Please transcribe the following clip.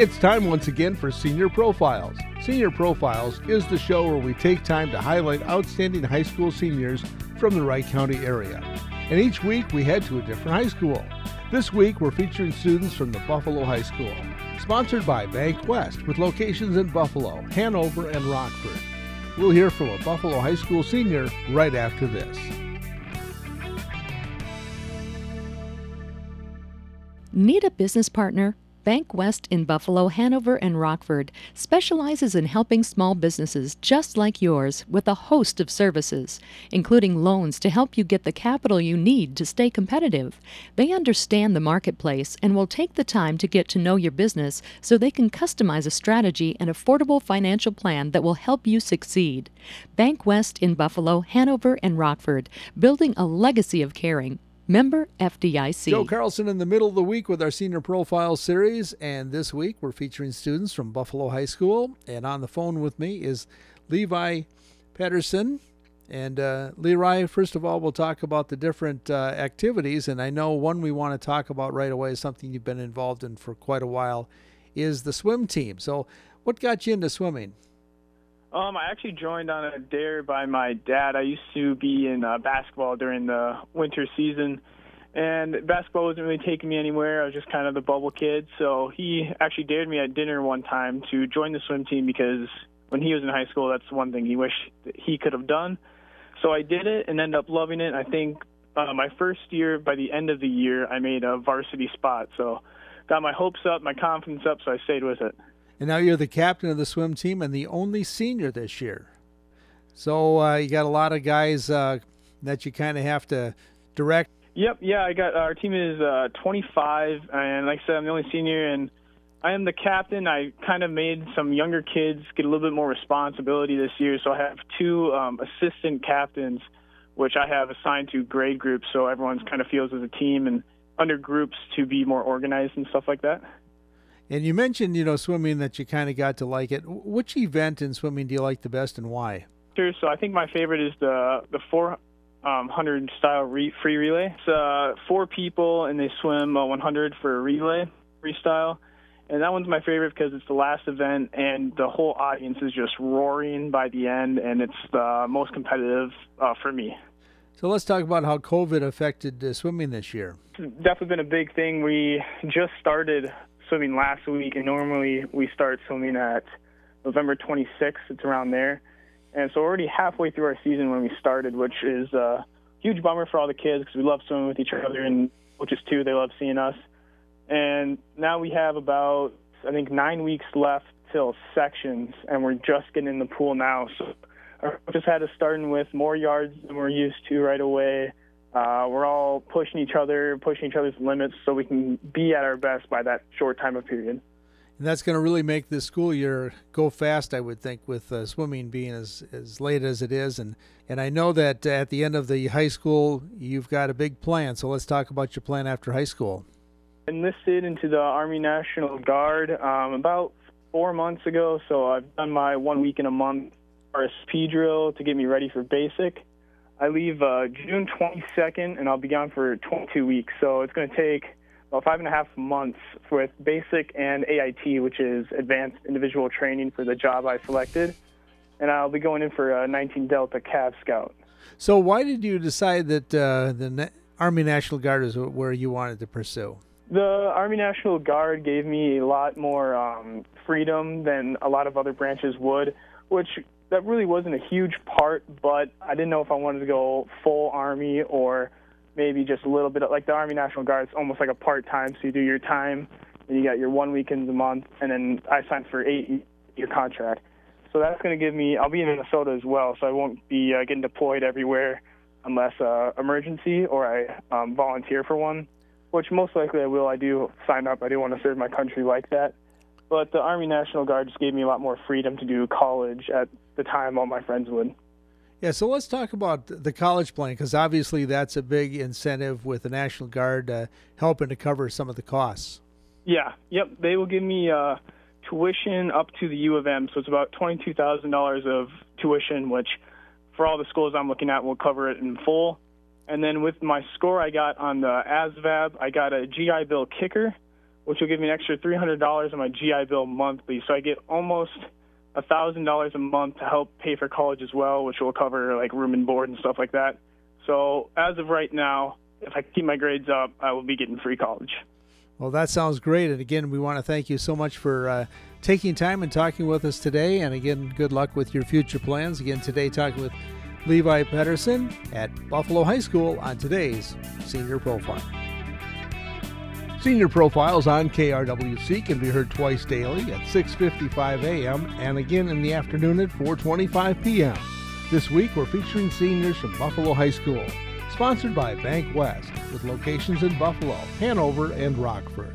It's time once again for Senior Profiles. Senior Profiles is the show where we take time to highlight outstanding high school seniors from the Wright County area. And each week we head to a different high school. This week we're featuring students from the Buffalo High School. Sponsored by Bank West with locations in Buffalo, Hanover, and Rockford. We'll hear from a Buffalo High School senior right after this. Need a business partner? Bank West in Buffalo, Hanover, and Rockford specializes in helping small businesses just like yours with a host of services, including loans to help you get the capital you need to stay competitive. They understand the marketplace and will take the time to get to know your business so they can customize a strategy and affordable financial plan that will help you succeed. Bank West in Buffalo, Hanover, and Rockford, building a legacy of caring. Member FDIC. Joe Carlson in the middle of the week with our Senior Profile series. And this week we're featuring students from Buffalo High School. And on the phone with me is Levi Patterson. And uh, Levi, first of all, we'll talk about the different uh, activities. And I know one we want to talk about right away is something you've been involved in for quite a while is the swim team. So, what got you into swimming? Um, I actually joined on a dare by my dad. I used to be in uh, basketball during the winter season, and basketball wasn't really taking me anywhere. I was just kind of the bubble kid. So he actually dared me at dinner one time to join the swim team because when he was in high school, that's one thing he wished he could have done. So I did it and ended up loving it. I think uh, my first year, by the end of the year, I made a varsity spot. So got my hopes up, my confidence up, so I stayed with it. And now you're the captain of the swim team and the only senior this year. So uh, you got a lot of guys uh, that you kind of have to direct. Yep, yeah, I got our team is uh, 25, and like I said, I'm the only senior, and I am the captain. I kind of made some younger kids get a little bit more responsibility this year, so I have two um, assistant captains, which I have assigned to grade groups, so everyone's kind of feels as a team and under groups to be more organized and stuff like that. And you mentioned, you know, swimming that you kind of got to like it. Which event in swimming do you like the best, and why? Sure. So I think my favorite is the the 400 um, style re- free relay. It's uh, four people, and they swim uh, 100 for a relay freestyle. And that one's my favorite because it's the last event, and the whole audience is just roaring by the end, and it's the most competitive uh, for me. So let's talk about how COVID affected uh, swimming this year. It's definitely been a big thing. We just started swimming last week, and normally we start swimming at November 26th. It's around there. And so we're already halfway through our season when we started, which is a huge bummer for all the kids because we love swimming with each other, and coaches too. They love seeing us. And now we have about, I think, nine weeks left till sections, and we're just getting in the pool now. So our coaches had us starting with more yards than we're used to right away. Uh, we're all pushing each other, pushing each other's limits so we can be at our best by that short time of period. And that's going to really make this school year go fast, I would think, with uh, swimming being as, as late as it is. And, and I know that at the end of the high school, you've got a big plan. So let's talk about your plan after high school. Enlisted into the Army National Guard um, about four months ago. So I've done my one week in a month RSP drill to get me ready for basic. I leave uh, June 22nd, and I'll be gone for 22 weeks. So it's going to take about five and a half months with basic and AIT, which is advanced individual training for the job I selected. And I'll be going in for a 19 Delta Cav Scout. So why did you decide that uh, the Army National Guard is where you wanted to pursue? The Army National Guard gave me a lot more um, freedom than a lot of other branches would, which that really wasn't a huge part, but I didn't know if I wanted to go full Army or maybe just a little bit of, like the Army National Guard. It's almost like a part time. So you do your time, and you got your one weekends a month, and then I signed for eight year contract. So that's going to give me. I'll be in Minnesota as well, so I won't be uh, getting deployed everywhere unless uh, emergency or I um, volunteer for one, which most likely I will. I do sign up. I do want to serve my country like that. But the Army National Guard just gave me a lot more freedom to do college at the time all my friends would. Yeah, so let's talk about the college plan because obviously that's a big incentive with the National Guard uh, helping to cover some of the costs. Yeah, yep. They will give me uh, tuition up to the U of M, so it's about twenty-two thousand dollars of tuition, which for all the schools I'm looking at will cover it in full. And then with my score I got on the ASVAB, I got a GI Bill kicker, which will give me an extra $300 on my GI Bill monthly. So I get almost thousand dollars a month to help pay for college as well, which will cover like room and board and stuff like that. So as of right now, if I keep my grades up, I will be getting free college. Well, that sounds great. And again, we want to thank you so much for uh, taking time and talking with us today. And again, good luck with your future plans. Again, today, talking with Levi Pedersen at Buffalo High School on today's Senior Profile. Senior Profiles on KRWC can be heard twice daily at 6:55 a.m. and again in the afternoon at 4:25 p.m. This week we're featuring seniors from Buffalo High School, sponsored by Bank West, with locations in Buffalo, Hanover, and Rockford.